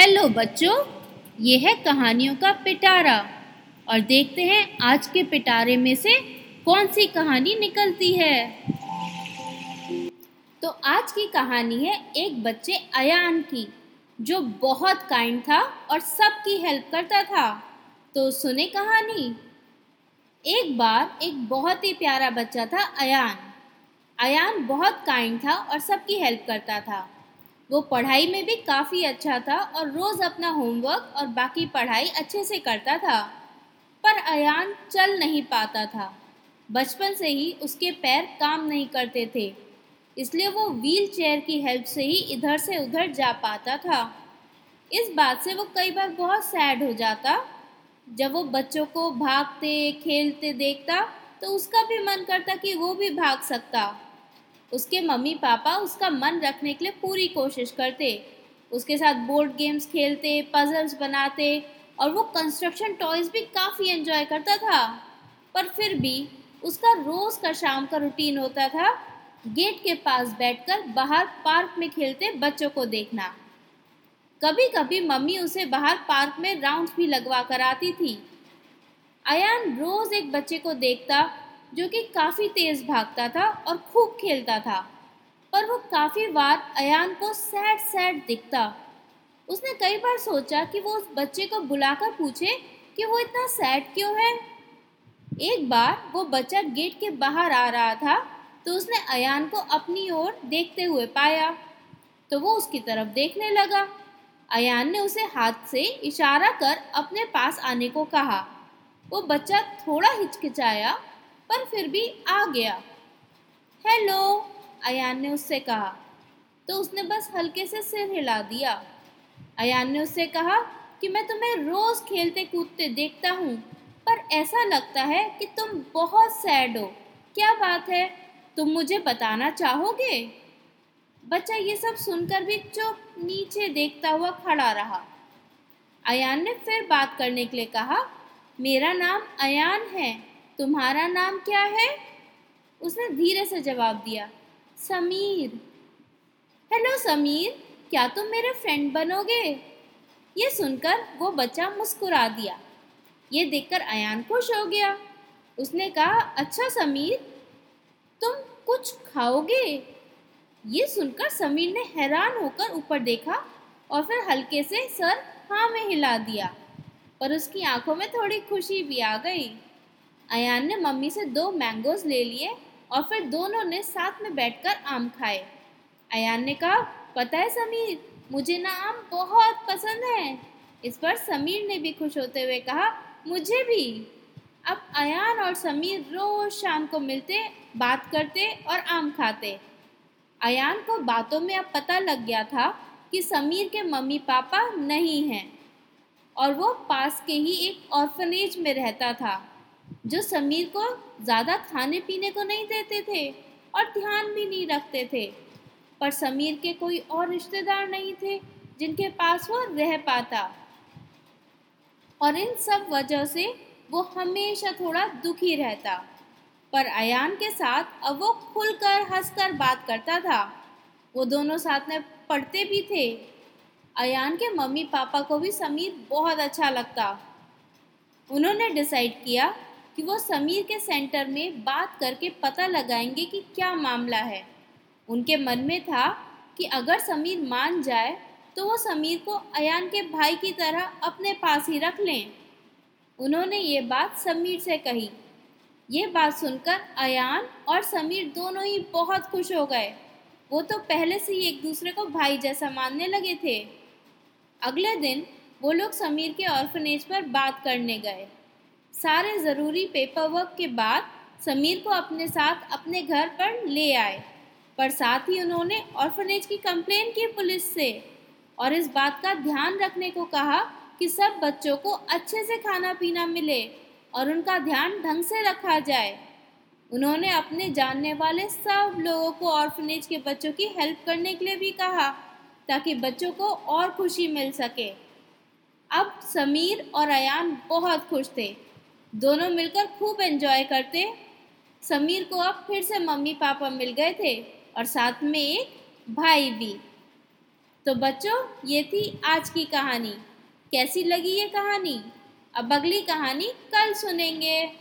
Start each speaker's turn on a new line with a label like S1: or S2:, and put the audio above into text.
S1: Hello बच्चों, ये है कहानियों का पिटारा। और देखते हैं आज के पिटारे में से कौन सी कहानी निकलती है। तो आज की कहानी है एक बच्चे अयान की, जो बहुत काइंड था और सबकी हेल्प करता था। तो सुने कहानी। एक बार एक बहुत ही प्यारा बच्चा था अयान। अयान बहुत काइंड था और सबकी हेल्प करता था। वो पढ़ाई में भी काफ़ी अच्छा था और रोज़ अपना होमवर्क और बाकी पढ़ाई अच्छे से करता था। पर अयान चल नहीं पाता था। बचपन से ही उसके पैर काम नहीं करते थे। इसलिए वो व्हील चेयर की हेल्प से ही इधर से उधर जा पाता था। इस बात से वो कई बार बहुत सैड हो जाता। जब वो बच्चों को भागते, खेलते देखता तो उसका भी मन करता कि वो भी भाग सकता। उसके मम्मी पापा उसका मन रखने के लिए पूरी कोशिश करते। उसके साथ बोर्ड गेम्स खेलते पजल्स बनाते और वो कंस्ट्रक्शन टॉयज़ भी काफ़ी एंजॉय करता था। पर फिर भी उसका रोज़ का शाम का रूटीन होता था गेट के पास बैठकर बाहर पार्क में खेलते बच्चों को देखना। कभी कभी मम्मी उसे बाहर पार्क में राउंड्स भी लगवा कर आती थी। अयान रोज़ एक बच्चे को देखता जो कि काफ़ी तेज़ भागता था और खूब खेलता था। पर वो काफ़ी बार अयान को सैड सैड दिखता। उसने कई बार सोचा कि वो उस बच्चे को बुलाकर पूछे कि वो इतना सैड क्यों है। एक बार वो बच्चा गेट के बाहर आ रहा था तो उसने अयान को अपनी ओर देखते हुए पाया। तो वो उसकी तरफ़ देखने लगा। अयान ने उसे हाथ से इशारा कर अपने पास आने को कहा। वो बच्चा थोड़ा हिचकिचाया पर फिर भी आ गया। हेलो, अयान ने उससे कहा। तो उसने बस हल्के से सिर हिला दिया। अयान ने उससे कहा कि, मैं तुम्हें रोज़ खेलते कूदते देखता हूँ, पर ऐसा लगता है कि तुम बहुत सैड हो। क्या बात है? तुम मुझे बताना चाहोगे? बच्चा ये सब सुनकर भी चुप नीचे देखता हुआ खड़ा रहा। अयान ने फिर बात करने के लिए कहा, मेरा नाम अयान है। तुम्हारा नाम क्या है? उसने धीरे से जवाब दिया, समीर। हेलो समीर, क्या तुम मेरे फ्रेंड बनोगे? ये सुनकर वो बच्चा मुस्कुरा दिया। ये देखकर अयान खुश हो गया। उसने कहा अच्छा समीर, तुम कुछ खाओगे? ये सुनकर समीर ने हैरान होकर ऊपर देखा और फिर हल्के से सर हाँ में हिला दिया। पर उसकी आँखों में थोड़ी खुशी भी आ गई। अयान ने मम्मी से दो मैंगोज ले लिए और फिर दोनों ने साथ में बैठकर आम खाए। अयान ने कहा, पता है समीर, मुझे ना आम बहुत पसंद है। इस पर समीर ने भी खुश होते हुए कहा, मुझे भी। अब अयान और समीर रोज शाम को मिलते, बात करते और आम खाते। अयान को बातों में अब पता लग गया था कि समीर के मम्मी पापा नहीं हैं और वो पास के ही एक ऑर्फनेज में रहता था। जो समीर को ज़्यादा खाने पीने को नहीं देते थे और ध्यान भी नहीं रखते थे। पर समीर के कोई और रिश्तेदार नहीं थे जिनके पास वो रह पाता। और इन सब वजह से वो हमेशा थोड़ा दुखी रहता। पर अयान के साथ अब वो खुलकर हंसकर बात करता था। वो दोनों साथ में पढ़ते भी थे। अयान के मम्मी पापा को भी समीर बहुत अच्छा लगता। उन्होंने डिसाइड किया कि वो समीर के सेंटर में बात करके पता लगाएँगे कि क्या मामला है। उनके मन में था कि अगर समीर मान जाए तो वो समीर को अयान के भाई की तरह अपने पास ही रख लें। उन्होंने ये बात समीर से कही। ये बात सुनकर अयान और समीर दोनों ही बहुत खुश हो गए। वो तो पहले से ही एक दूसरे को भाई जैसा मानने लगे थे। अगले दिन वो लोग समीर के ऑर्फनेज पर बात करने गए। सारे ज़रूरी पेपर वर्क के बाद समीर को अपने साथ अपने घर पर ले आए। पर साथ ही उन्होंने ऑर्फनेज की कंप्लेन की पुलिस से और इस बात का ध्यान रखने को कहा कि सब बच्चों को अच्छे से खाना पीना मिले और उनका ध्यान ढंग से रखा जाए। उन्होंने अपने जानने वाले सब लोगों को ऑर्फनेज के बच्चों की हेल्प करने के लिए भी कहा ताकि बच्चों को और खुशी मिल सके। अब समीर और अयान बहुत खुश थे। दोनों मिलकर खूब एंजॉय करते। समीर को अब फिर से मम्मी पापा मिल गए थे और साथ में एक भाई भी। तो बच्चों, ये थी आज की कहानी। कैसी लगी ये कहानी? अब अगली कहानी कल सुनेंगे।